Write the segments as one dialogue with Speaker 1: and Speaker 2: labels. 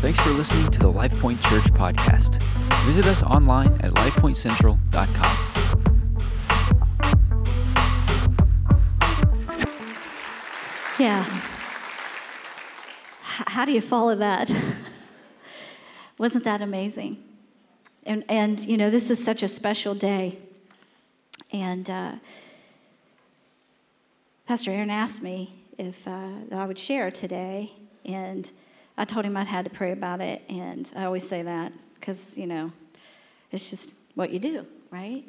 Speaker 1: Thanks for listening to the LifePoint Church podcast. Visit us online at lifepointcentral.com.
Speaker 2: Yeah. How do you follow that? Wasn't that amazing? And, and, you know, this is such a special day. And uh, Pastor Aaron asked me if uh, I would share today. And I told him I'd had to pray about it. And I always say that because, you know, it's just what you do, right?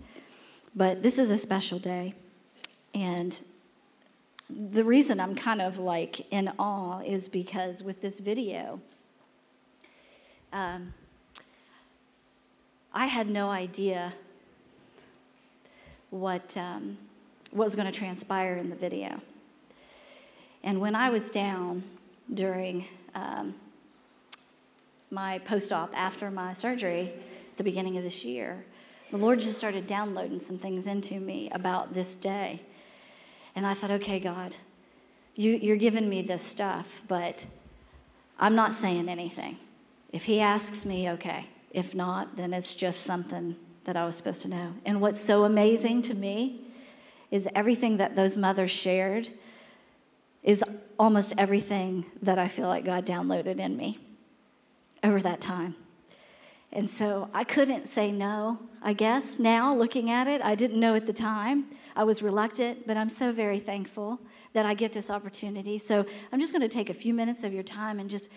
Speaker 2: But this is a special day. And the reason I'm kind of like in awe is because with this video, um, I had no idea what, um, what was going to transpire in the video. And when I was down during um, my post op after my surgery at the beginning of this year, the Lord just started downloading some things into me about this day. And I thought, okay, God, you, you're giving me this stuff, but I'm not saying anything. If He asks me, okay. If not, then it's just something that I was supposed to know. And what's so amazing to me is everything that those mothers shared is almost everything that I feel like God downloaded in me over that time. And so I couldn't say no, I guess. Now, looking at it, I didn't know at the time. I was reluctant, but I'm so very thankful that I get this opportunity. So I'm just going to take a few minutes of your time and just,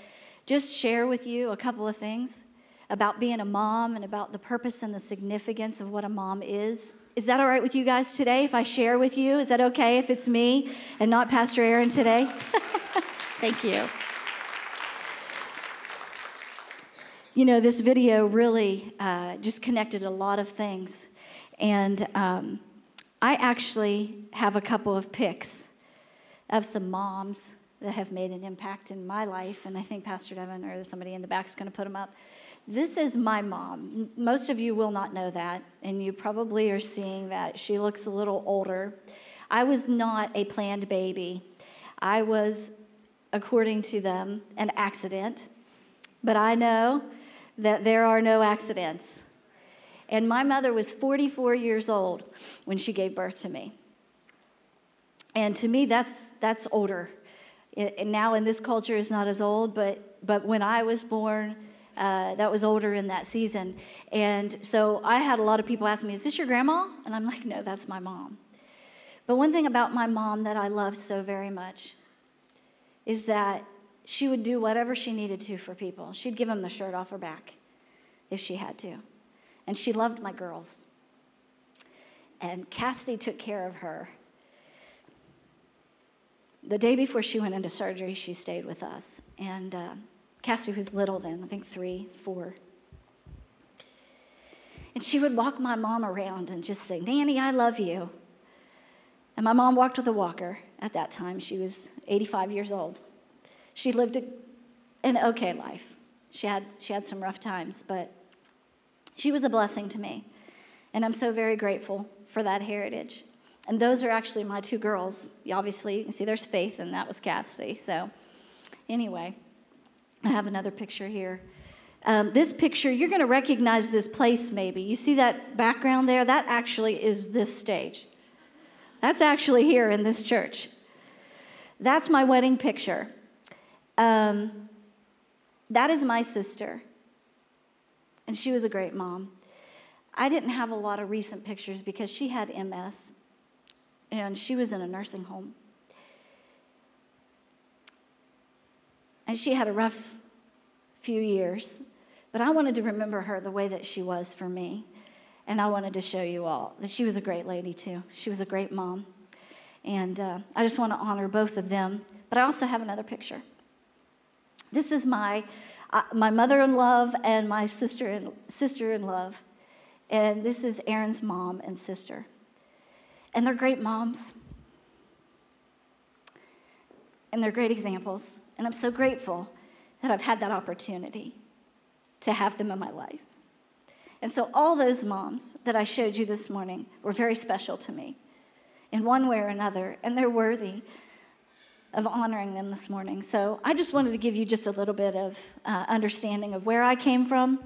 Speaker 2: just share with you a couple of things about being a mom and about the purpose and the significance of what a mom is. Is that all right with you guys today if I share with you? Is that okay if it's me and not Pastor Aaron today? Thank you. You know, this video really uh, just connected a lot of things. And um, I actually have a couple of pics of some moms that have made an impact in my life. And I think Pastor Devin or somebody in the back is going to put them up. This is my mom. Most of you will not know that, and you probably are seeing that. She looks a little older. I was not a planned baby. I was, according to them, an accident. But I know that there are no accidents. And my mother was 44 years old when she gave birth to me. And to me, that's, that's older. It, now in this culture, it's not as old, but, but when I was born, uh, that was older in that season. And so I had a lot of people ask me, Is this your grandma? And I'm like, No, that's my mom. But one thing about my mom that I love so very much is that she would do whatever she needed to for people. She'd give them the shirt off her back if she had to. And she loved my girls. And Cassidy took care of her. The day before she went into surgery, she stayed with us. And uh, Cassidy was little then, I think three, four. And she would walk my mom around and just say, Nanny, I love you. And my mom walked with a walker at that time. She was 85 years old. She lived an okay life. She had, she had some rough times, but she was a blessing to me. And I'm so very grateful for that heritage. And those are actually my two girls. Obviously, you can see there's Faith, and that was Cassidy. So, anyway, I have another picture here. Um, this picture, you're going to recognize this place maybe. You see that background there? That actually is this stage. That's actually here in this church. That's my wedding picture. Um, that is my sister. And she was a great mom. I didn't have a lot of recent pictures because she had MS and she was in a nursing home. And she had a rough few years, but I wanted to remember her the way that she was for me. And I wanted to show you all that she was a great lady, too. She was a great mom. And uh, I just want to honor both of them. But I also have another picture. This is my, uh, my mother in love and my sister in, sister in love. And this is Aaron's mom and sister. And they're great moms. And they're great examples. And I'm so grateful that I've had that opportunity to have them in my life. And so, all those moms that I showed you this morning were very special to me in one way or another, and they're worthy of honoring them this morning. So I just wanted to give you just a little bit of uh, understanding of where I came from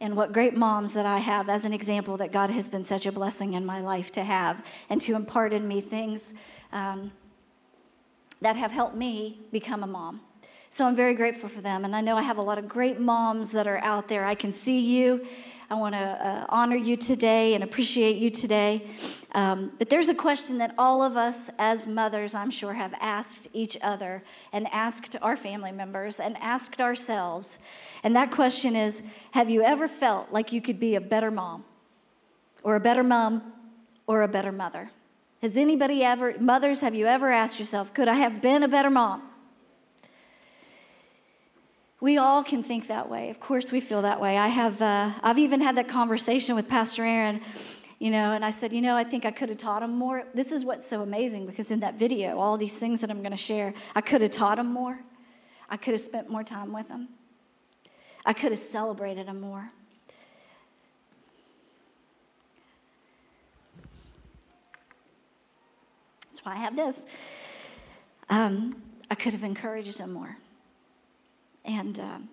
Speaker 2: and what great moms that I have as an example that God has been such a blessing in my life to have and to impart in me things um, that have helped me become a mom. So I'm very grateful for them. And I know I have a lot of great moms that are out there. I can see you. I want to uh, honor you today and appreciate you today. Um, but there's a question that all of us as mothers, I'm sure, have asked each other and asked our family members and asked ourselves. And that question is Have you ever felt like you could be a better mom, or a better mom, or a better mother? Has anybody ever, mothers, have you ever asked yourself, Could I have been a better mom? We all can think that way. Of course, we feel that way. I have, uh, I've even had that conversation with Pastor Aaron, you know, and I said, you know, I think I could have taught him more. This is what's so amazing because in that video, all these things that I'm going to share, I could have taught him more. I could have spent more time with him. I could have celebrated him more. That's why I have this. Um, I could have encouraged him more. And um,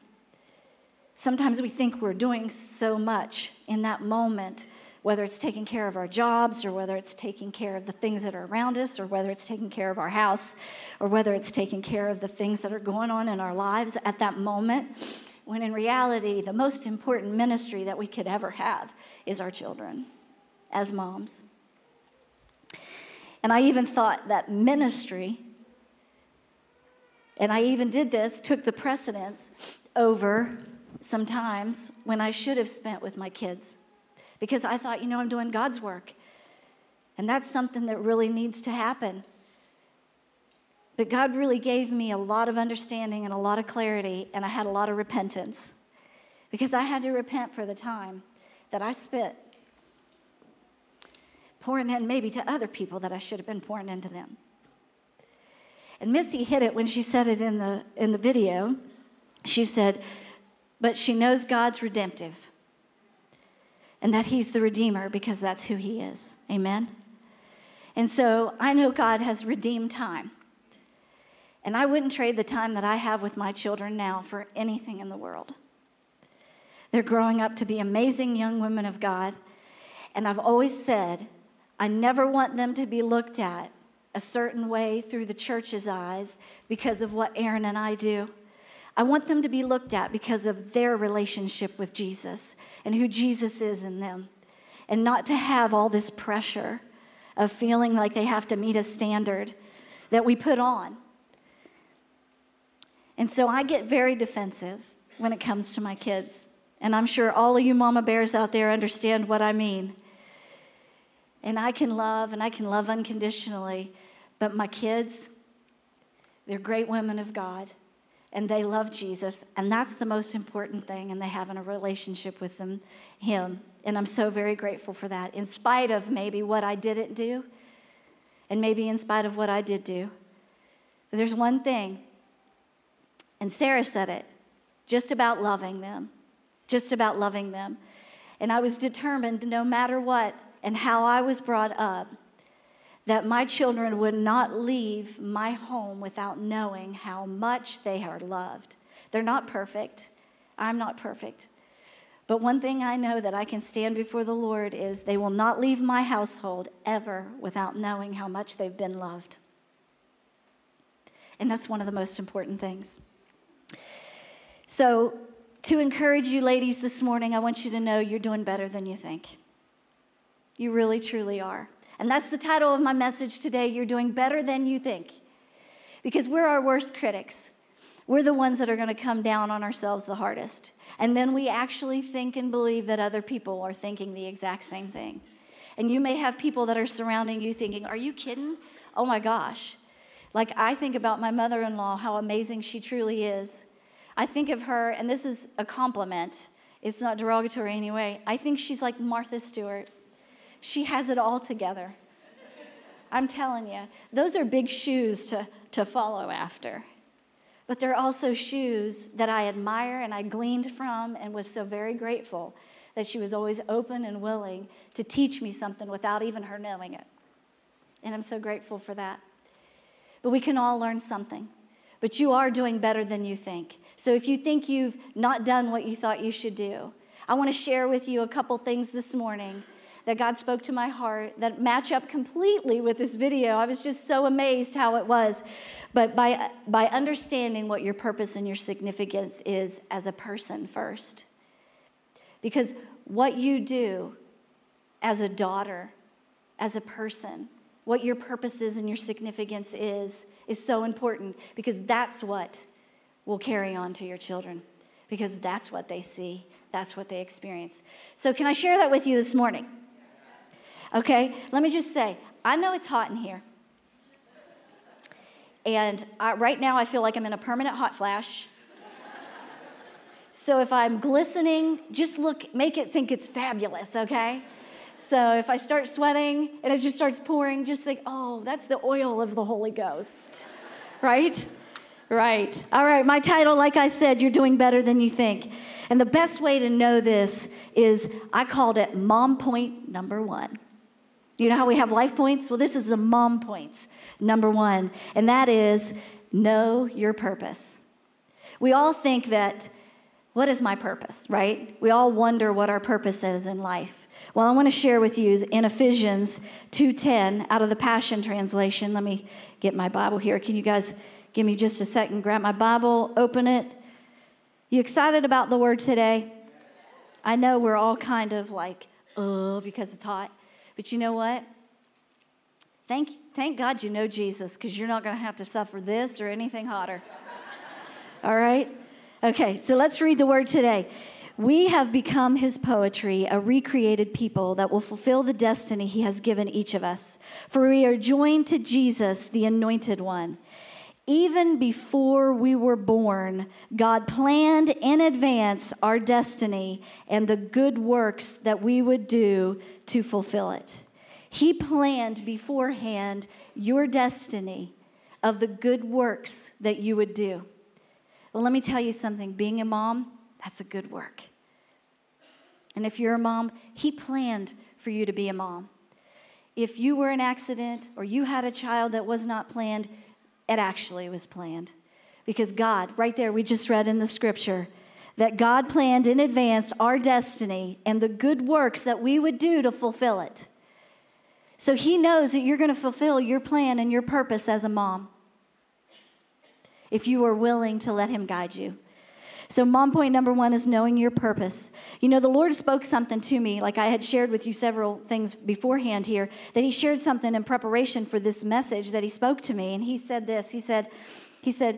Speaker 2: sometimes we think we're doing so much in that moment, whether it's taking care of our jobs or whether it's taking care of the things that are around us or whether it's taking care of our house or whether it's taking care of the things that are going on in our lives at that moment. When in reality, the most important ministry that we could ever have is our children as moms. And I even thought that ministry and I even did this, took the precedence over sometimes when I should have spent with my kids because I thought, you know, I'm doing God's work. And that's something that really needs to happen. But God really gave me a lot of understanding and a lot of clarity, and I had a lot of repentance because I had to repent for the time that I spent pouring in maybe to other people that I should have been pouring into them. And Missy hit it when she said it in the, in the video. She said, But she knows God's redemptive and that He's the Redeemer because that's who He is. Amen? And so I know God has redeemed time. And I wouldn't trade the time that I have with my children now for anything in the world. They're growing up to be amazing young women of God. And I've always said, I never want them to be looked at a certain way through the church's eyes because of what Aaron and I do. I want them to be looked at because of their relationship with Jesus and who Jesus is in them, and not to have all this pressure of feeling like they have to meet a standard that we put on. And so I get very defensive when it comes to my kids. And I'm sure all of you mama bears out there understand what I mean. And I can love, and I can love unconditionally. But my kids, they're great women of God and they love Jesus, and that's the most important thing, and they have a relationship with them, Him. And I'm so very grateful for that, in spite of maybe what I didn't do, and maybe in spite of what I did do. But there's one thing, and Sarah said it just about loving them, just about loving them. And I was determined, no matter what and how I was brought up, that my children would not leave my home without knowing how much they are loved. They're not perfect. I'm not perfect. But one thing I know that I can stand before the Lord is they will not leave my household ever without knowing how much they've been loved. And that's one of the most important things. So, to encourage you ladies this morning, I want you to know you're doing better than you think. You really, truly are. And that's the title of my message today. You're doing better than you think. Because we're our worst critics. We're the ones that are going to come down on ourselves the hardest. And then we actually think and believe that other people are thinking the exact same thing. And you may have people that are surrounding you thinking, Are you kidding? Oh my gosh. Like, I think about my mother in law, how amazing she truly is. I think of her, and this is a compliment, it's not derogatory anyway. I think she's like Martha Stewart. She has it all together. I'm telling you, those are big shoes to, to follow after. But they're also shoes that I admire and I gleaned from and was so very grateful that she was always open and willing to teach me something without even her knowing it. And I'm so grateful for that. but we can all learn something. But you are doing better than you think. So if you think you've not done what you thought you should do, I want to share with you a couple things this morning that God spoke to my heart that match up completely with this video. I was just so amazed how it was. But by, by understanding what your purpose and your significance is as a person first, because what you do as a daughter, as a person, what your purpose is and your significance is, is so important because that's what will carry on to your children, because that's what they see, that's what they experience. So, can I share that with you this morning? Okay, let me just say, I know it's hot in here. And I, right now, I feel like I'm in a permanent hot flash. so if I'm glistening, just look, make it think it's fabulous, okay? So if I start sweating and it just starts pouring, just think, oh, that's the oil of the Holy Ghost, right? Right. All right, my title, like I said, you're doing better than you think. And the best way to know this is I called it mom point number one. You know how we have life points? Well, this is the mom points, number one, and that is know your purpose. We all think that, what is my purpose, right? We all wonder what our purpose is in life. Well, I want to share with you in Ephesians 2:10 out of the Passion translation. Let me get my Bible here. Can you guys give me just a second? Grab my Bible, open it. You excited about the word today? I know we're all kind of like, oh, because it's hot. But you know what? Thank, thank God you know Jesus because you're not going to have to suffer this or anything hotter. All right? Okay, so let's read the word today. We have become his poetry, a recreated people that will fulfill the destiny he has given each of us. For we are joined to Jesus, the anointed one. Even before we were born, God planned in advance our destiny and the good works that we would do to fulfill it. He planned beforehand your destiny of the good works that you would do. Well, let me tell you something being a mom, that's a good work. And if you're a mom, He planned for you to be a mom. If you were an accident or you had a child that was not planned, it actually was planned. Because God, right there, we just read in the scripture that God planned in advance our destiny and the good works that we would do to fulfill it. So He knows that you're going to fulfill your plan and your purpose as a mom if you are willing to let Him guide you. So, mom point number one is knowing your purpose. You know, the Lord spoke something to me, like I had shared with you several things beforehand here, that He shared something in preparation for this message that He spoke to me. And He said this He said, He said,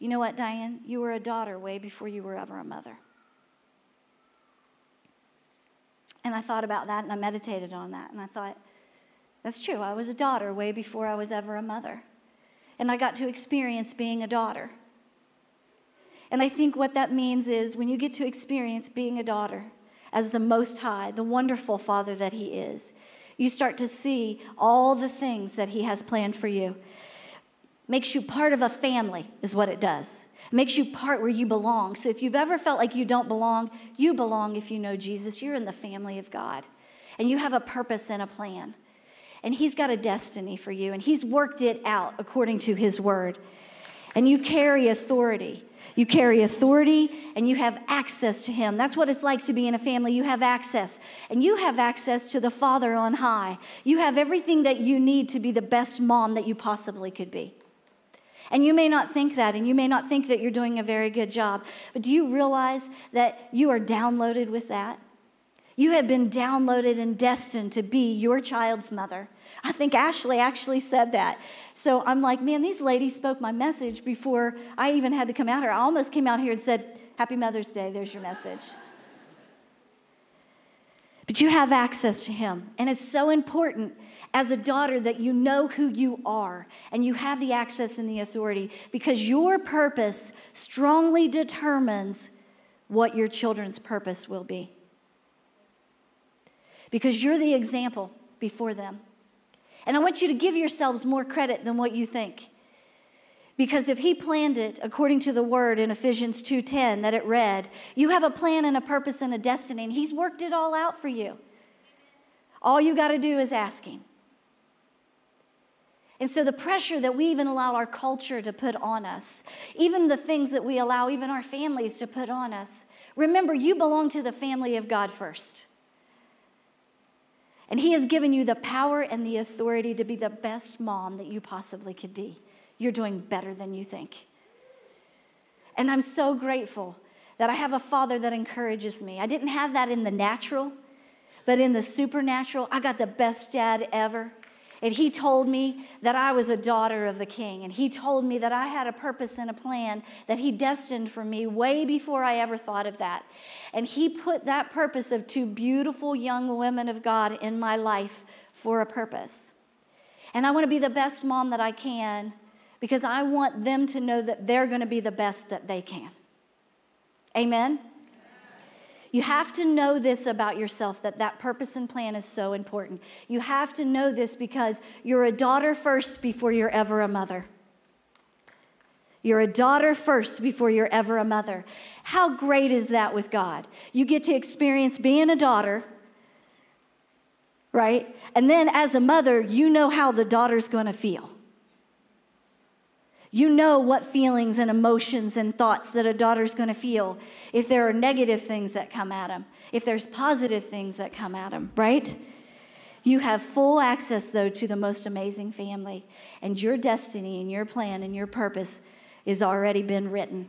Speaker 2: You know what, Diane? You were a daughter way before you were ever a mother. And I thought about that and I meditated on that. And I thought, that's true. I was a daughter way before I was ever a mother. And I got to experience being a daughter. And I think what that means is when you get to experience being a daughter as the Most High, the wonderful Father that He is, you start to see all the things that He has planned for you. Makes you part of a family, is what it does. makes you part where you belong. So if you've ever felt like you don't belong, you belong if you know Jesus. You're in the family of God. And you have a purpose and a plan. And He's got a destiny for you, and He's worked it out according to His word. And you carry authority. You carry authority and you have access to Him. That's what it's like to be in a family. You have access. And you have access to the Father on high. You have everything that you need to be the best mom that you possibly could be. And you may not think that, and you may not think that you're doing a very good job, but do you realize that you are downloaded with that? You have been downloaded and destined to be your child's mother. I think Ashley actually said that. So I'm like, man, these ladies spoke my message before I even had to come out here. I almost came out here and said, Happy Mother's Day, there's your message. But you have access to Him. And it's so important as a daughter that you know who you are and you have the access and the authority because your purpose strongly determines what your children's purpose will be. Because you're the example before them. And I want you to give yourselves more credit than what you think. Because if he planned it according to the word in Ephesians 2:10 that it read, you have a plan and a purpose and a destiny and he's worked it all out for you. All you got to do is ask him. And so, the pressure that we even allow our culture to put on us, even the things that we allow even our families to put on us, remember, you belong to the family of God first. And He has given you the power and the authority to be the best mom that you possibly could be. You're doing better than you think. And I'm so grateful that I have a father that encourages me. I didn't have that in the natural, but in the supernatural, I got the best dad ever. And he told me that I was a daughter of the king. And he told me that I had a purpose and a plan that he destined for me way before I ever thought of that. And he put that purpose of two beautiful young women of God in my life for a purpose. And I want to be the best mom that I can because I want them to know that they're going to be the best that they can. Amen? You have to know this about yourself that that purpose and plan is so important. You have to know this because you're a daughter first before you're ever a mother. You're a daughter first before you're ever a mother. How great is that with God? You get to experience being a daughter, right? And then as a mother, you know how the daughter's to feel. You know what feelings and emotions and thoughts that a daughter's going to feel if there are negative things that come at them, if there's positive things that come at them, right? You have full access, though, to the most amazing family, and your destiny and your plan and your purpose is already been written.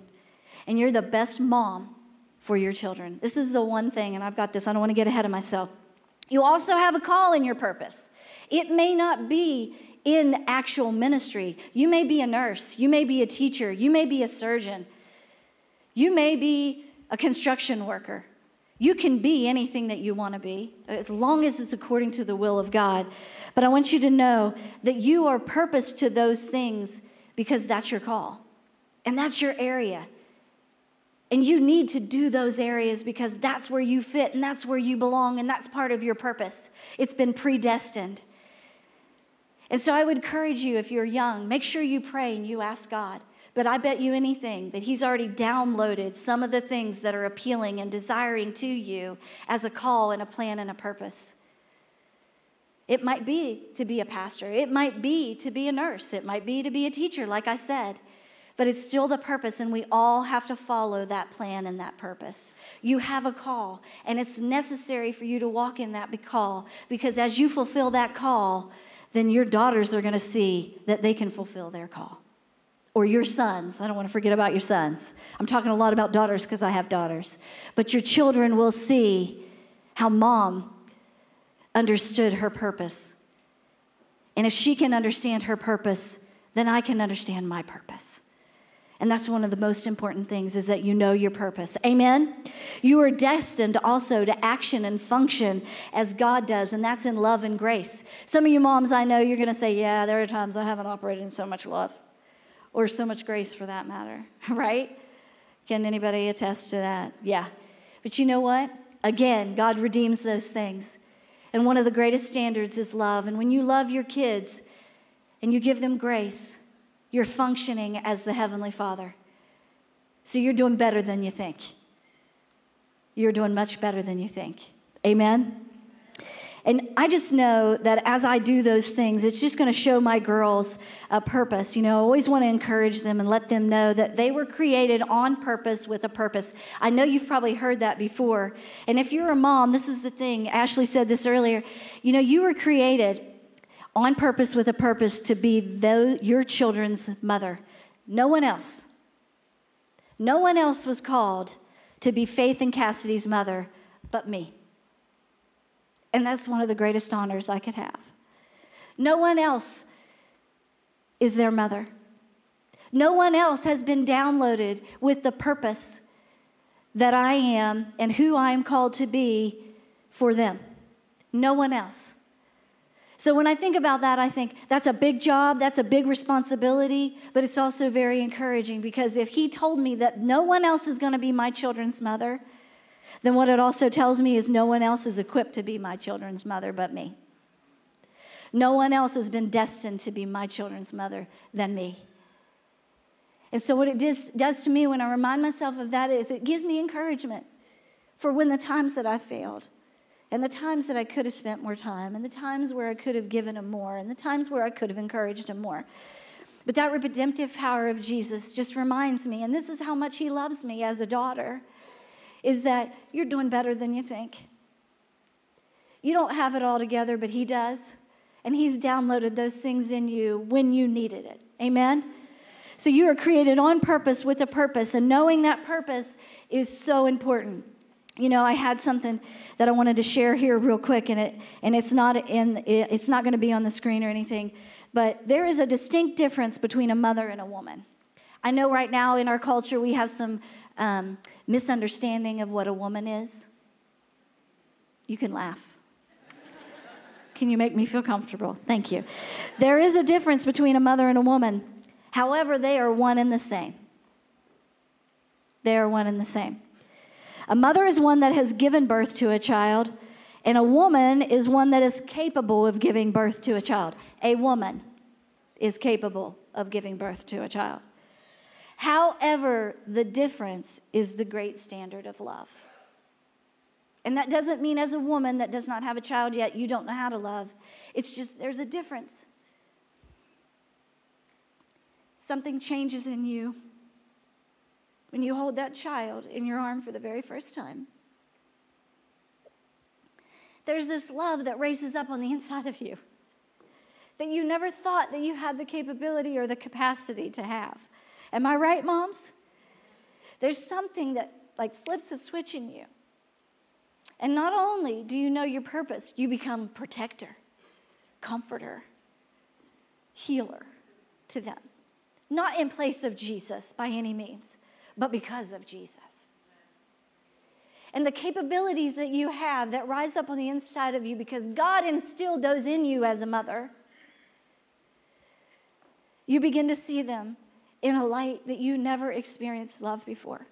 Speaker 2: And you're the best mom for your children. This is the one thing, and I've got this, I don't want to get ahead of myself. You also have a call in your purpose. It may not be in actual ministry. You may be a nurse, you may be a teacher, you may be a surgeon, you may be a construction worker. You can be anything that you want to be, as long as it's according to the will of God. But I want you to know that you are purposed to those things because that's your call and that's your area. And you need to do those areas because that's where you fit and that's where you belong and that's part of your purpose. It's been predestined. And so I would encourage you, if you're young, make sure you pray and you ask God. But I bet you anything that He's already downloaded some of the things that are appealing and desiring to you as a call and a plan and a purpose. It might be to be a pastor, it might be to be a nurse, it might be to be a teacher, like I said. But it's still the purpose, and we all have to follow that plan and that purpose. You have a call, and it's necessary for you to walk in that call because as you fulfill that call, then your daughters are going to see that they can fulfill their call. Or your sons. I don't want to forget about your sons. I'm talking a lot about daughters because I have daughters. But your children will see how mom understood her purpose. And if she can understand her purpose, then I can understand my purpose. And that's one of the most important things is that you know your purpose. Amen. You are destined also to action and function as God does, and that's in love and grace. Some of you moms I know you're going to say, "Yeah, there are times I haven't operated in so much love or so much grace for that matter." right? Can anybody attest to that? Yeah. But you know what? Again, God redeems those things. And one of the greatest standards is love. And when you love your kids and you give them grace, you're functioning as the Heavenly Father. So you're doing better than you think. You're doing much better than you think. Amen? And I just know that as I do those things, it's just going to show my girls a purpose. You know, I always want to encourage them and let them know that they were created on purpose with a purpose. I know you've probably heard that before. And if you're a mom, this is the thing. Ashley said this earlier. You know, you were created on purpose with a purpose to be the, your children's mother. No one else. No one else was called to be Faith and Cassidy's mother but me. And that's one of the greatest honors I could have. No one else is their mother. No one else has been downloaded with the purpose that I am and who I am called to be for them. No one else. So when I think about that, I think that's a big job, that's a big responsibility, but it's also very encouraging because if he told me that no one else is going to be my children's mother, then what it also tells me is no one else is equipped to be my children's mother but me. No one else has been destined to be my children's mother than me. And so, what it does, does to me when I remind myself of that is it gives me encouragement for when the times that I failed and the times that I could have spent more time, and the times where I could have given him more, and the times where I could have encouraged him more. But that redemptive power of Jesus just reminds me, and this is how much he loves me as a daughter, is that you're doing better than you think. You don't have it all together, but he does. And he's downloaded those things in you when you needed it. Amen? So you are created on purpose with a purpose, and knowing that purpose is so important. You know, I had something that I wanted to share here real quick, and it and it's not in it's not going to be on the screen or anything, but there is a distinct difference between a mother and a woman. I know right now in our culture we have some um, misunderstanding of what a woman is. You can laugh. Can you make me feel comfortable? Thank you. There is a difference between a mother and a woman. However, they are one and the same. They are one and the same. A mother is one that has given birth to a child, and a woman is one that is capable of giving birth to a child. A woman is capable of giving birth to a child. However, the difference is the great standard of love. And that doesn't mean, as a woman that does not have a child yet, you don't know how to love. It's just there's a difference. Something changes in you when you hold that child in your arm for the very first time. There's this love that raises up on the inside of you that you never thought that you had the capability or the capacity to have. Am I right, moms? There's something that like flips a switch in you. And not only do you know your purpose, you become protector, comforter, healer to them. Not in place of Jesus by any means, but because of Jesus. And the capabilities that you have that rise up on the inside of you because God instilled those in you as a mother, you begin to see them in a light that you never experienced love before.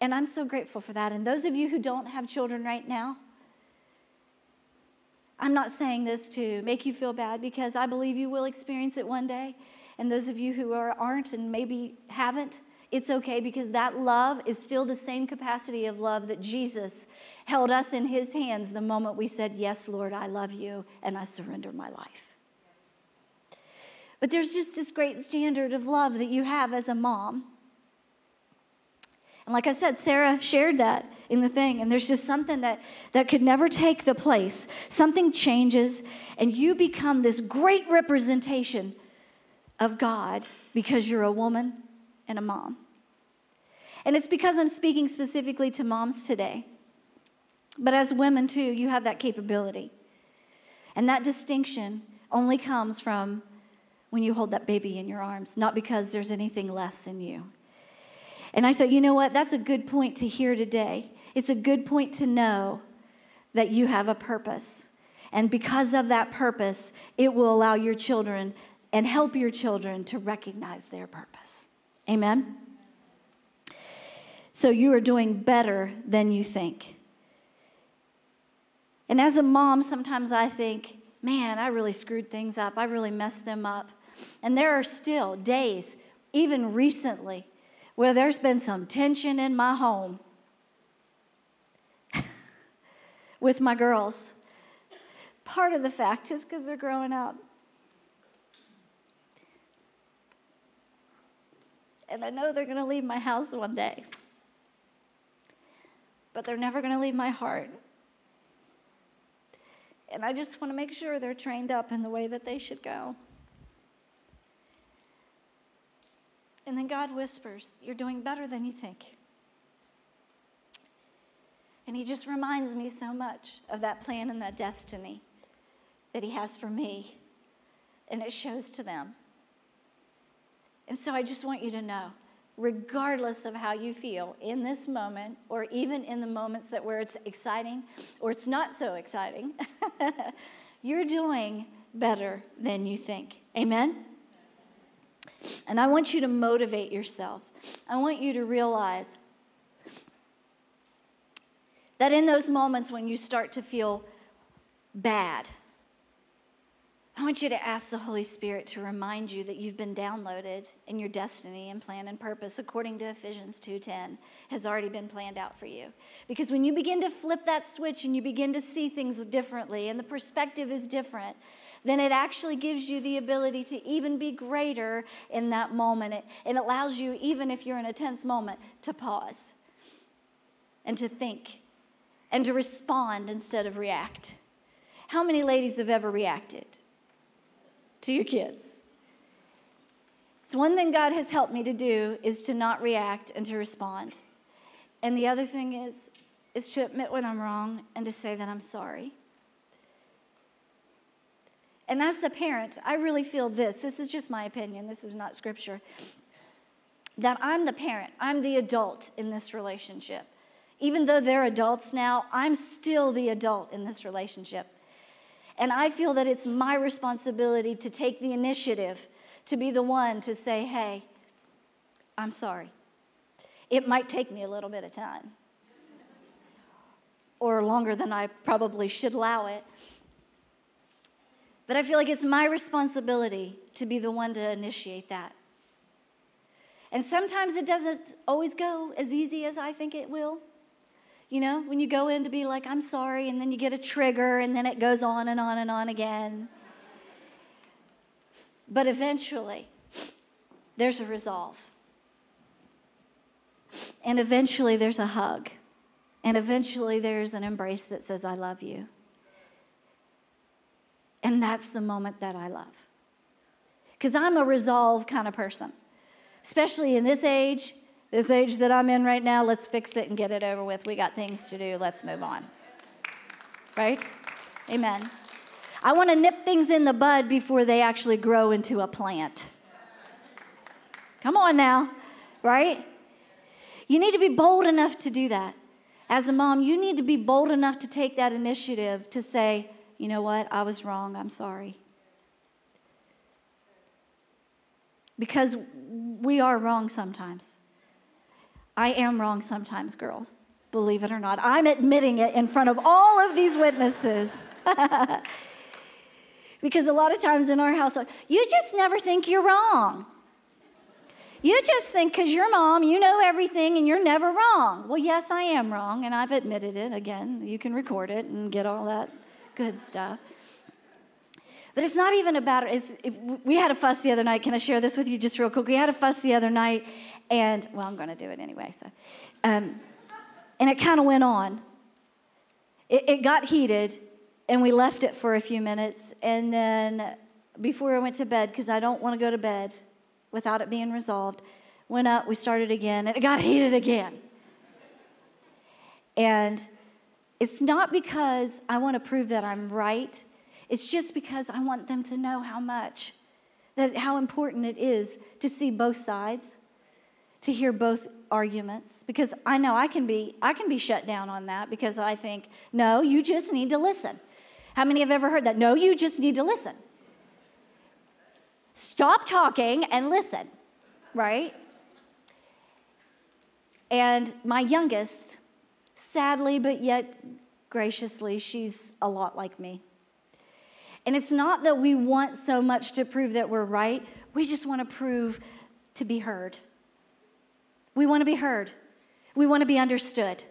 Speaker 2: And I'm so grateful for that. And those of you who don't have children right now, I'm not saying this to make you feel bad because I believe you will experience it one day. And those of you who are, aren't and maybe haven't, it's okay because that love is still the same capacity of love that Jesus held us in his hands the moment we said, Yes, Lord, I love you and I surrender my life. But there's just this great standard of love that you have as a mom. And like I said, Sarah shared that in the thing, and there's just something that, that could never take the place. Something changes, and you become this great representation of God because you're a woman and a mom. And it's because I'm speaking specifically to moms today. But as women, too, you have that capability. And that distinction only comes from when you hold that baby in your arms, not because there's anything less in you. And I thought, you know what? That's a good point to hear today. It's a good point to know that you have a purpose. And because of that purpose, it will allow your children and help your children to recognize their purpose. Amen? So you are doing better than you think. And as a mom, sometimes I think, man, I really screwed things up. I really messed them up. And there are still days, even recently, where there's been some tension in my home with my girls. Part of the fact is because they're growing up. And I know they're going to leave my house one day. But they're never going to leave my heart. And I just want to make sure they're trained up in the way that they should go. And then God whispers, You're doing better than you think. And He just reminds me so much of that plan and that destiny that He has for me. And it shows to them. And so I just want you to know, regardless of how you feel in this moment, or even in the moments that where it's exciting or it's not so exciting, you're doing better than you think. Amen? And I want you to motivate yourself. I want you to realize that in those moments when you start to feel bad I want you to ask the Holy Spirit to remind you that you've been downloaded and your destiny and plan and purpose according to Ephesians 2:10 has already been planned out for you. Because when you begin to flip that switch and you begin to see things differently and the perspective is different, then it actually gives you the ability to even be greater in that moment. It, it allows you, even if you're in a tense moment, to pause and to think and to respond instead of react. How many ladies have ever reacted? To your kids. So, one thing God has helped me to do is to not react and to respond. And the other thing is, is to admit when I'm wrong and to say that I'm sorry. And as the parent, I really feel this. This is just my opinion, this is not scripture. That I'm the parent, I'm the adult in this relationship. Even though they're adults now, I'm still the adult in this relationship. And I feel that it's my responsibility to take the initiative, to be the one to say, hey, I'm sorry. It might take me a little bit of time, or longer than I probably should allow it. But I feel like it's my responsibility to be the one to initiate that. And sometimes it doesn't always go as easy as I think it will. You know, when you go in to be like, I'm sorry, and then you get a trigger, and then it goes on and on and on again. But eventually, there's a resolve. And eventually, there's a hug. And eventually, there's an embrace that says, I love you. And that's the moment that I love. Because I'm a resolve kind of person, especially in this age this age that I'm in right now, let's fix it and get it over with. We got things to do. Let's move on. Right? Amen. I want to nip things in the bud before they actually grow into a plant. Come on now, right? You need to be bold enough to do that. As a mom, you need to be bold enough to take that initiative to say, you know what, I was wrong, I'm sorry. Because we are wrong sometimes. I am wrong sometimes, girls, believe it or not. I'm admitting it in front of all of these witnesses. because a lot of times in our household, you just never think you're wrong. You just think because you're mom, you know everything and you're never wrong. Well, yes, I am wrong, and I've admitted it. Again, you can record it and get all that good stuff. But it's not even about it. We had a fuss the other night. Can I share this with you just real quick? We had a fuss the other night, and, well, I'm going to do it anyway. So, um, and it kind of went on. It, it got heated, and we left it for a few minutes. And then before I went to bed, because I don't want to go to bed without it being resolved, went up, we started again, and it got heated again. And it's not because I want to prove that I'm right, it's just because I want them to know how much, that how important it is to see both sides to hear both arguments because I know I can be I can be shut down on that because I think no you just need to listen. How many have ever heard that? No, you just need to listen. Stop talking and listen, right? And my youngest, sadly but yet graciously, she's a lot like me. And it's not that we want so much to prove that we're right, we just want to prove to be heard. We want to be heard, we want to be understood.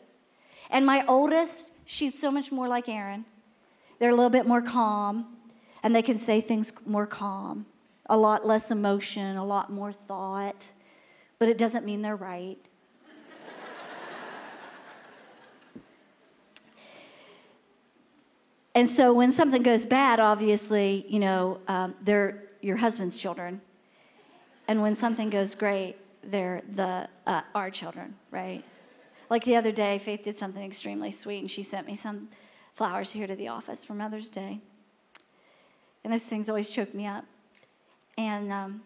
Speaker 2: And my oldest, she's so much more like Aaron. They're a little bit more calm, and they can say things more calm, a lot less emotion, a lot more thought, but it doesn't mean they're right. and so when something goes bad, obviously, you know, um, they're your husband's children. And when something goes great, they're the uh, our children, right? Like the other day, Faith did something extremely sweet, and she sent me some flowers here to the office for Mother's Day. And those things always choke me up. And um,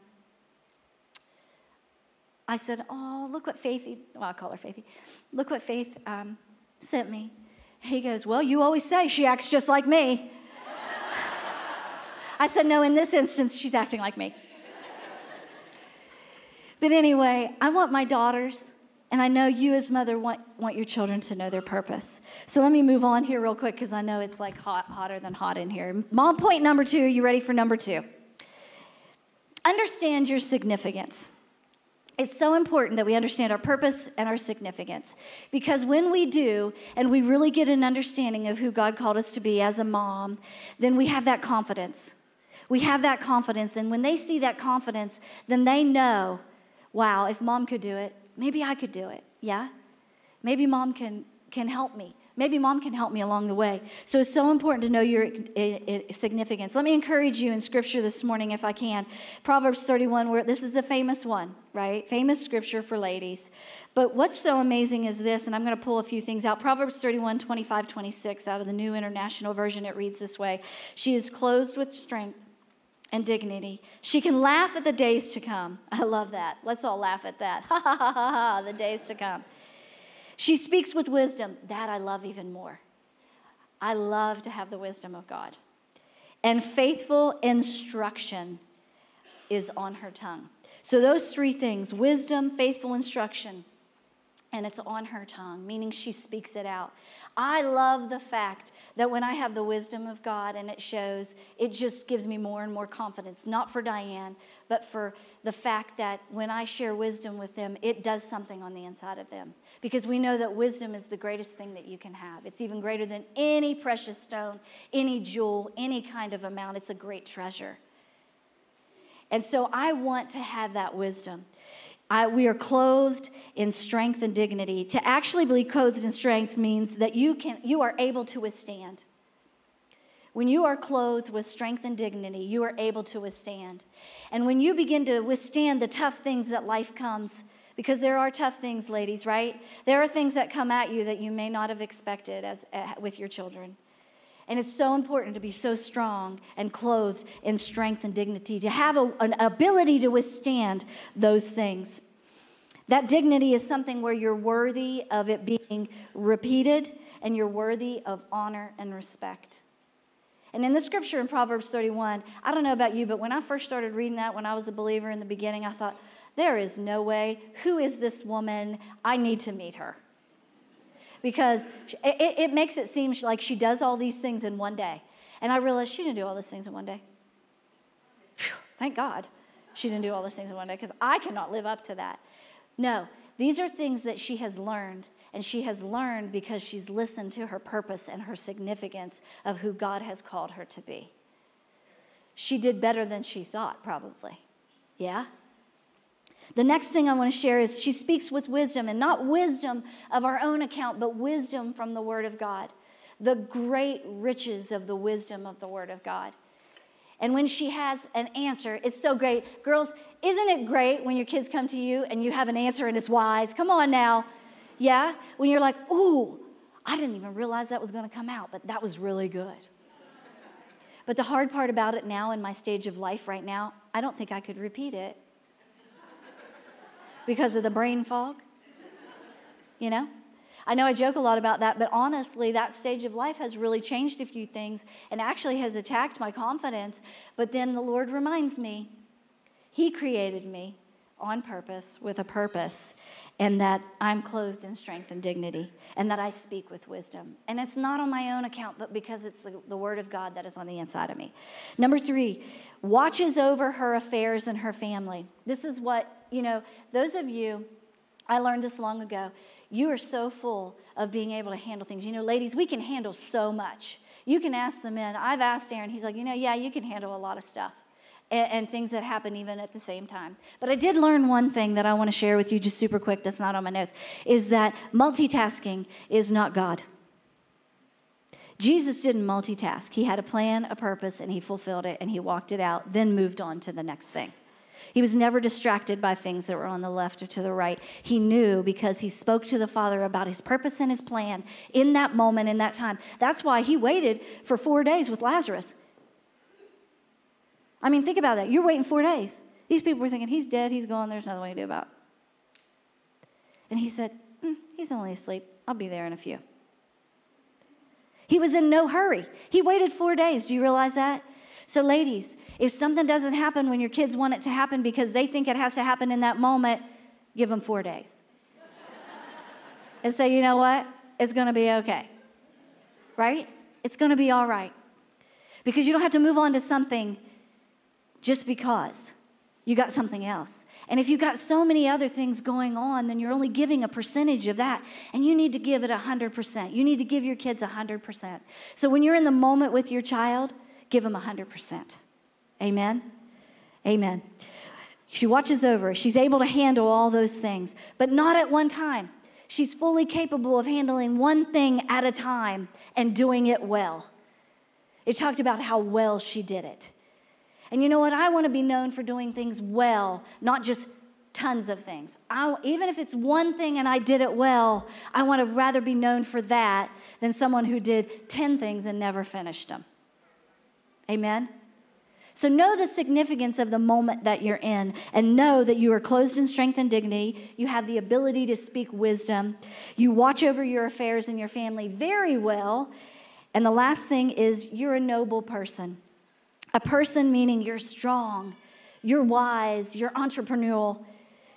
Speaker 2: I said, "Oh, look what Faithy, well, I call her Faithy. Look what Faith um, sent me." He goes, "Well, you always say she acts just like me." I said, "No, in this instance, she's acting like me." But anyway, I want my daughters And I know you, as mother, want, want your children to know their purpose. So let me move on here real quick because I know it's like hot, hotter than hot in here. Mom, point number two. Are you ready for number two? Understand your significance. It's so important that we understand our purpose and our significance because when we do and we really get an understanding of who God called us to be as a mom, then we have that confidence. We have that confidence, and when they see that confidence, then they know, wow, if mom could do it, maybe I could do it. Yeah? Maybe mom can, can help me. Maybe mom can help me along the way. So it's so important to know your significance. Let me encourage you in scripture this morning, if I can. Proverbs 31, where this is a famous one, right? Famous scripture for ladies. But what's so amazing is this, and I'm going to pull a few things out. Proverbs 31, 25, 26, out of the New International Version, it reads this way She is clothed with strength and dignity. She can laugh at the days to come. I love that. Let's all laugh at that. Ha ha ha ha ha, the days to come. She speaks with wisdom. That I love even more. I love to have the wisdom of God. And faithful instruction is on her tongue. So, those three things wisdom, faithful instruction, and it's on her tongue, meaning she speaks it out. I love the fact that when I have the wisdom of God and it shows, it just gives me more and more confidence, not for Diane, but for the fact that when I share wisdom with them, it does something on the inside of them. Because we know that wisdom is the greatest thing that you can have. It's even greater than any precious stone, any jewel, any kind of amount. It's a great treasure. And so I want to have that wisdom. I, we are clothed in strength and dignity. To actually be clothed in strength means that you, can, you are able to withstand. When you are clothed with strength and dignity, you are able to withstand. And when you begin to withstand the tough things that life comes, because there are tough things, ladies, right? There are things that come at you that you may not have expected as, uh, with your children. And it's so important to be so strong and clothed in strength and dignity, to have a, an ability to withstand those things. That dignity is something where you're worthy of it being repeated and you're worthy of honor and respect. And in the scripture in Proverbs 31, I don't know about you, but when I first started reading that when I was a believer in the beginning, I thought, there is no way. Who is this woman? I need to meet her because it, it makes it seem like she does all these things in one day. And I realized she didn't do all those things in one day. Whew, thank God she didn't do all those things in one day because I cannot live up to that. No, these are things that she has learned, and she has learned because she's listened to her purpose and her significance of who God has called her to be. She did better than she thought, probably. Yeah? The next thing I want to share is she speaks with wisdom, and not wisdom of our own account, but wisdom from the Word of God. The great riches of the wisdom of the Word of God. And when she has an answer, it's so great. Girls, isn't it great when your kids come to you and you have an answer and it's wise? Come on now. Yeah? When you're like, ooh, I didn't even realize that was going to come out, but that was really good. But the hard part about it now in my stage of life right now, I don't think I could repeat it because of the brain fog. You know? I know I joke a lot about that, but honestly, that stage of life has really changed a few things and actually has attacked my confidence. But then the Lord reminds me He created me on purpose with a purpose, and that I'm clothed in strength and dignity, and that I speak with wisdom. And it's not on my own account, but because it's the, the Word of God that is on the inside of me. Number three, watches over her affairs and her family. This is what you know, those of you, I learned this long ago, you are so full of being able to handle things. You know, ladies, we can handle so much. You can ask the men. I've asked Aaron, he's like, you know, yeah, you can handle a lot of stuff. And, and things that happen even at the same time. But I did learn one thing that I want to share with you just super quick that's not on my notes is that multitasking is not God. Jesus didn't multitask. He had a plan, a purpose, and he fulfilled it, and he walked it out, then moved on to the next thing. He was never distracted by things that were on the left or to the right. He knew because he spoke to the Father about his purpose and his plan in that moment, in that time. That's why he waited for four days with Lazarus. I mean, think about that. You're waiting four days. These people were thinking, he's dead, he's gone, there's nothing we can do about. And he said, mm, he's only asleep. I'll be there in a few. He was in no hurry. He waited four days. Do you realize that? So, ladies, if something doesn't happen when your kids want it to happen because they think it has to happen in that moment, give them four days. and say, you know what? It's going to be okay. Right? It's going to be all right. Because you don't have to move on to something just because you got something else. And if you've got so many other things going on, then you're only giving a percentage of that. And you need to give it 100%. You need to give your kids 100%. So when you're in the moment with your child, give them 100%. Amen? Amen. She watches over. She's able to handle all those things, but not at one time. She's fully capable of handling one thing at a time and doing it well. It talked about how well she did it. And you know what? I want to be known for doing things well, not just tons of things. I, even if it's one thing and I did it well, I want to rather be known for that than someone who did 10 things and never finished them. Amen? So know the significance of the moment that you're in and know that you are closed in strength and dignity. You have the ability to speak wisdom. You watch over your affairs and your family very well. And the last thing is you're a noble person. A person meaning you're strong, you're wise, you're entrepreneurial,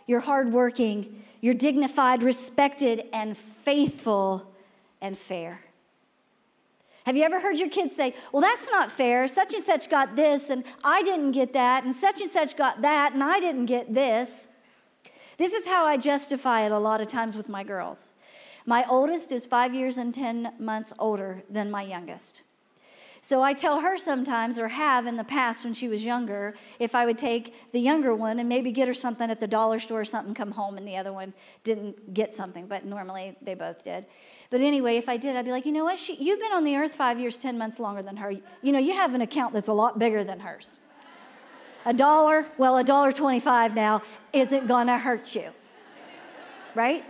Speaker 2: you're hardworking, you're dignified, respected, and faithful and fair. Have you ever heard your kids say, Well, that's not fair. Such and such got this, and I didn't get that, and such and such got that, and I didn't get this? This is how I justify it a lot of times with my girls. My oldest is five years and 10 months older than my youngest. So I tell her sometimes, or have in the past when she was younger, if I would take the younger one and maybe get her something at the dollar store or something, come home, and the other one didn't get something, but normally they both did. But anyway, if I did, I'd be like, you know what? She, you've been on the earth five years, 10 months longer than her. You know, you have an account that's a lot bigger than hers. A dollar, well, a dollar 25 now isn't gonna hurt you. Right?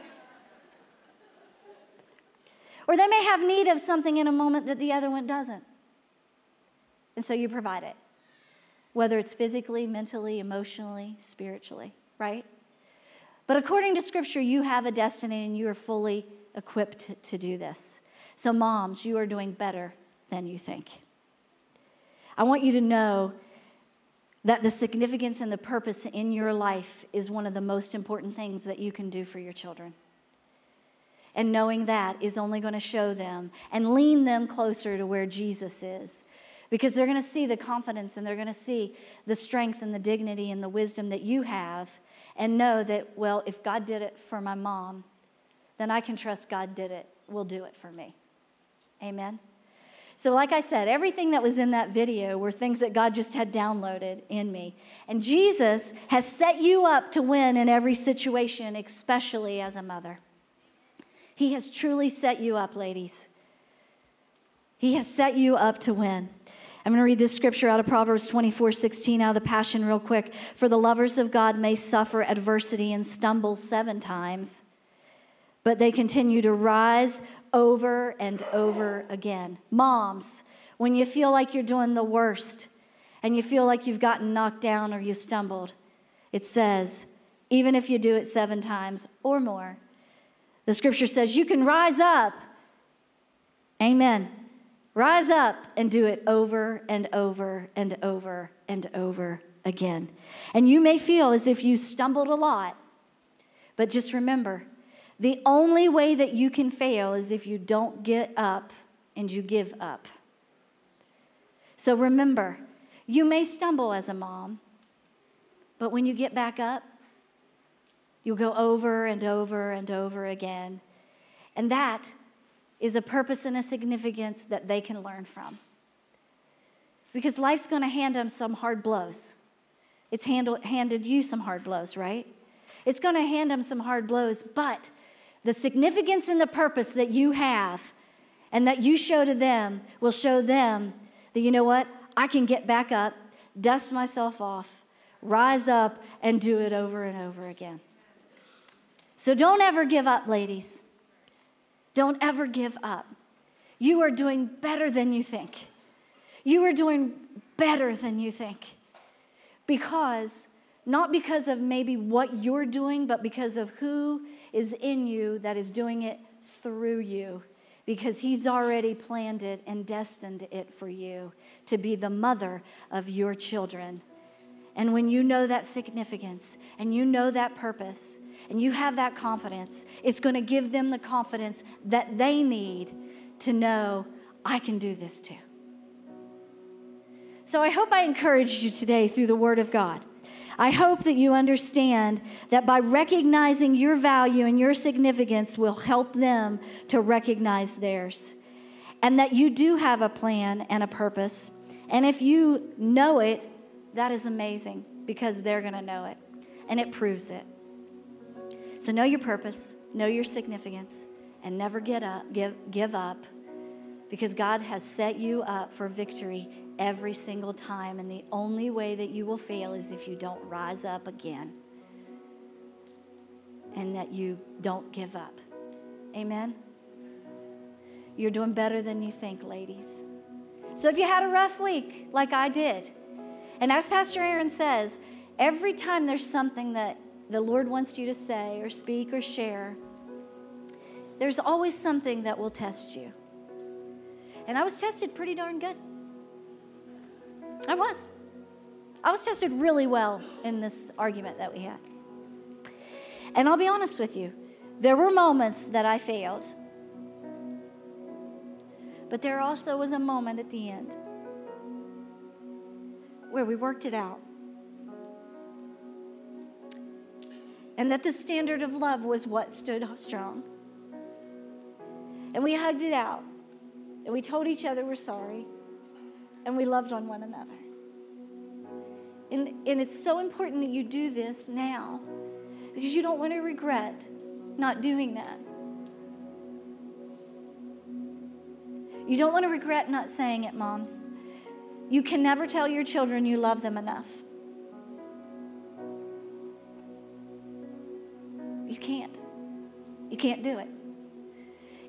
Speaker 2: Or they may have need of something in a moment that the other one doesn't. And so you provide it, whether it's physically, mentally, emotionally, spiritually, right? But according to Scripture, you have a destiny and you are fully equipped to, do this. So, moms, you are doing better than you think. I want you to know that the significance and the purpose in your life is one of the most important things that you can do for your children. And knowing that is only going to show them and lean them closer to where Jesus is because they're going to see the confidence and they're going to see the strength and the dignity and the wisdom that you have and know that, well, if God did it for my mom, then I can trust God did it, will do it for me. Amen. So, like I said, everything that was in that video were things that God just had downloaded in me. And Jesus has set you up to win in every situation, especially as a mother. He has truly set you up, ladies. He has set you up to win. I'm going to read this scripture out of Proverbs 24 16 out of the Passion, real quick. For the lovers of God may suffer adversity and stumble seven times, but they continue to rise over and over again. Moms, when you feel like you're doing the worst and you feel like you've gotten knocked down or you stumbled, it says, even if you do it seven times or more, the scripture says you can rise up. Amen. Rise up and do it over and over and over and over again. And you may feel as if you stumbled a lot, but just remember the only way that you can fail is if you don't get up and you give up. So remember, you may stumble as a mom, but when you get back up, you'll go over and over and over again. And that is a purpose and a significance that they can learn from. Because life's going to hand them some hard blows. It's handled, handed you some hard blows, right? It's going to hand them some hard blows, but the significance and the purpose that you have and that you show to them will show them that, you know what? I can get back up, dust myself off, rise up, and do it over and over again. So don't ever give up, ladies. Don't ever give up. You are doing better than you think. You are doing better than you think. Because, not because of maybe what you're doing, but because of who is in you that is doing it through you. Because he's already planned it and destined it for you to be the mother of your children. And when you know that significance and you know that purpose, and you have that confidence, it's going to give them the confidence that they need to know I can do this too. So I hope I encouraged you today through the Word of God. I hope that you understand that by recognizing your value and your significance will help them to recognize theirs. And that you do have a plan and a purpose. And if you know it, that is amazing because they're going to know it. And it proves it. So know your purpose, know your significance, and never get up, give, give up because God has set you up for victory every single time. And the only way that you will fail is if you don't rise up again and that you don't give up. Amen? You're doing better than you think, ladies. So if you had a rough week, like I did, and as Pastor Aaron says, every time there's something that the Lord wants you to say or speak or share, there's always something that will test you. And I was tested pretty darn good. I was. I was tested really well in this argument that we had. And I'll be honest with you, there were moments that I failed. But there also was a moment at the end where we worked it out. And that the standard of love was what stood strong. And we hugged it out. And we told each other we're sorry and we loved on one another. And, and it's so important that you do this now because you don't want to regret not doing that. You don't want to regret not saying it, moms. You can never tell your children you love them enough. You can't. You can't do it.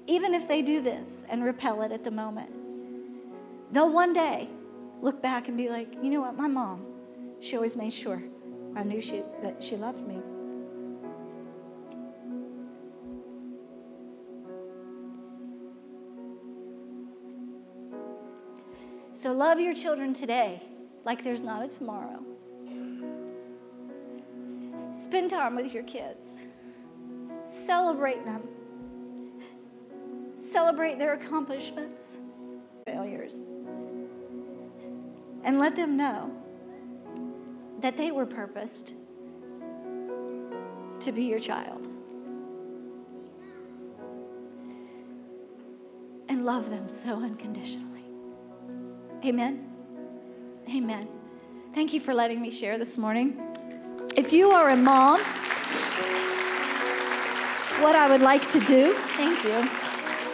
Speaker 2: Even if they do this and repel it at the moment they'll one day look back and be like, you know what, my mom, she always made sure I knew she, that she loved me. So love your children today like there's not a tomorrow. Spend time with your kids. Celebrate them. Celebrate their accomplishments, failures and let them know that they were purposed to be your child. And love them so unconditionally. Amen. Amen. Thank you for letting me share this morning. If you are a mom, what I would like to do, thank you.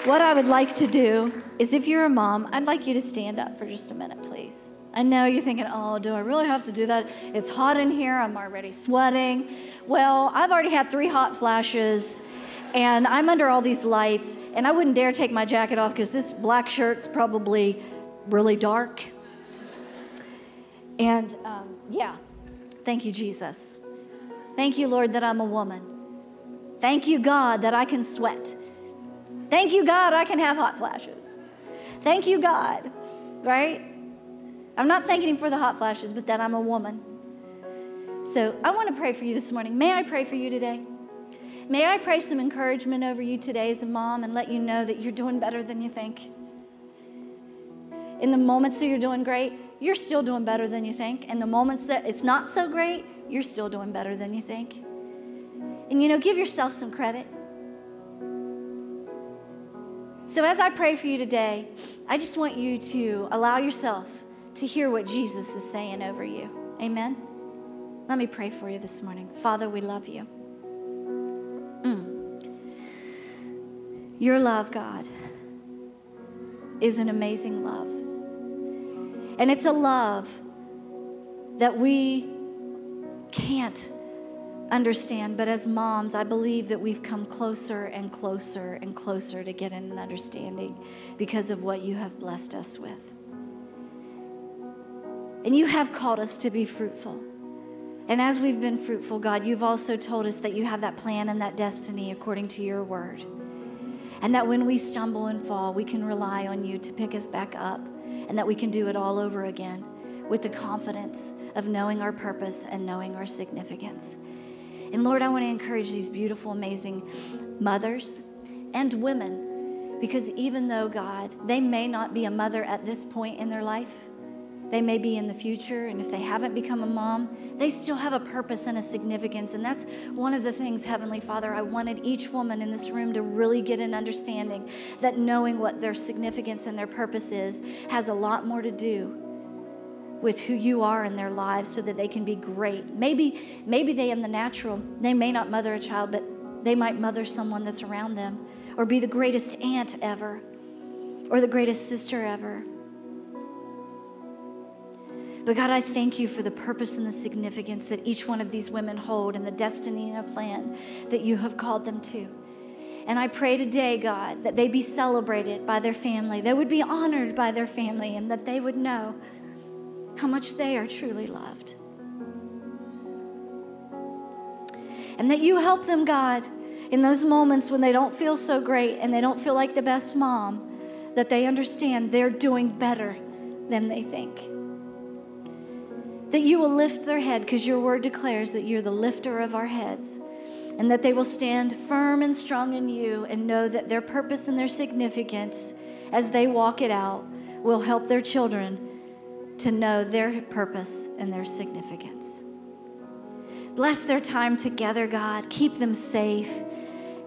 Speaker 2: What I would like to do is if you're a mom, I'd like you to stand up for just a minute, please. I know you're thinking, oh, do I really have to do that? It's hot in here. I'm already sweating. Well, I've already had three hot flashes, and I'm under all these lights, and I wouldn't dare take my jacket off because this black shirt's probably really dark. And um, yeah, thank you, Jesus. Thank you, Lord, that I'm a woman. Thank you, God, that I can sweat. Thank you, God, I can have hot flashes. Thank you, God, right? I'm not thanking Him for the hot flashes, but that I'm a woman. So I want to pray for you this morning. May I pray for you today? May I pray some encouragement over you today as a mom and let you know that you're doing better than you think. In the moments that you're doing great, you're still doing better than you think. And the moments that it's not so great, you're still doing better than you think. And you know, give yourself some credit. So as I pray for you today, I just want you to allow yourself to hear what Jesus is saying over you. Amen. Let me pray for you this morning. Father, we love you. Mm. Your love, God, is an amazing love. And it's a love that we can't understand, but as moms, I believe that we've come closer and closer and closer to getting an understanding because of what you have blessed us with. And you have called us to be fruitful. And as we've been fruitful, God, you've also told us that you have that plan and that destiny according to your word. And that when we stumble and fall, we can rely on you to pick us back up and that we can do it all over again with the confidence of knowing our purpose and knowing our significance. And Lord, I want to encourage these beautiful, amazing mothers and women because even though, God, they may not be a mother at this point in their life, they may be in the future, and if they haven't become a mom, they still have a purpose and a significance. And that's one of the things, Heavenly Father, I wanted each woman in this room to really get an understanding that knowing what their significance and their purpose is has a lot more to do with who you are in their lives so that they can be great. Maybe, maybe they in the natural, they may not mother a child, but they might mother someone that's around them or be the greatest aunt ever or the greatest sister ever. But God, I thank you for the purpose and the significance that each one of these women hold and the destiny and the plan that you have called them to. And I pray today, God, that they be celebrated by their family, they would be honored by their family, and that they would know how much they are truly loved. And that you help them, God, in those moments when they don't feel so great and they don't feel like the best mom, that they understand they're doing better than they think. That you will lift their head because your word declares that you're the lifter of our heads. And that they will stand firm and strong in you and know that their purpose and their significance as they walk it out will help their children to know their purpose and their significance. Bless their time together, God. Keep them safe.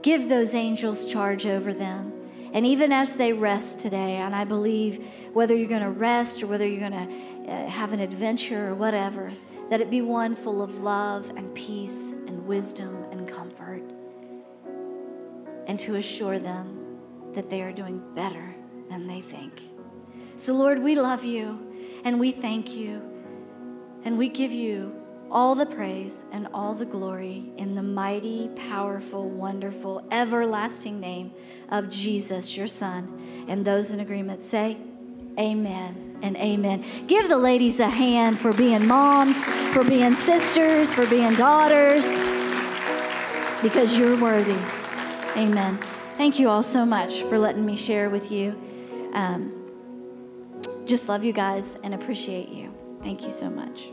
Speaker 2: Give those angels charge over them. And even as they rest today, and I believe whether you're going to rest or whether you're going to uh, have an adventure or whatever, that it be one full of love and peace and wisdom and comfort. And to assure them that they are doing better than they think. So, Lord, we love you and we thank you and we give you all the praise and all the glory in the mighty, powerful, wonderful, everlasting name of Jesus, your Son. And those in agreement say, Amen and amen. Give the ladies a hand for being moms, for being sisters, for being daughters, because you're worthy. Amen. Thank you all so much for letting me share with you. Um, just love you guys and appreciate you. Thank you so much.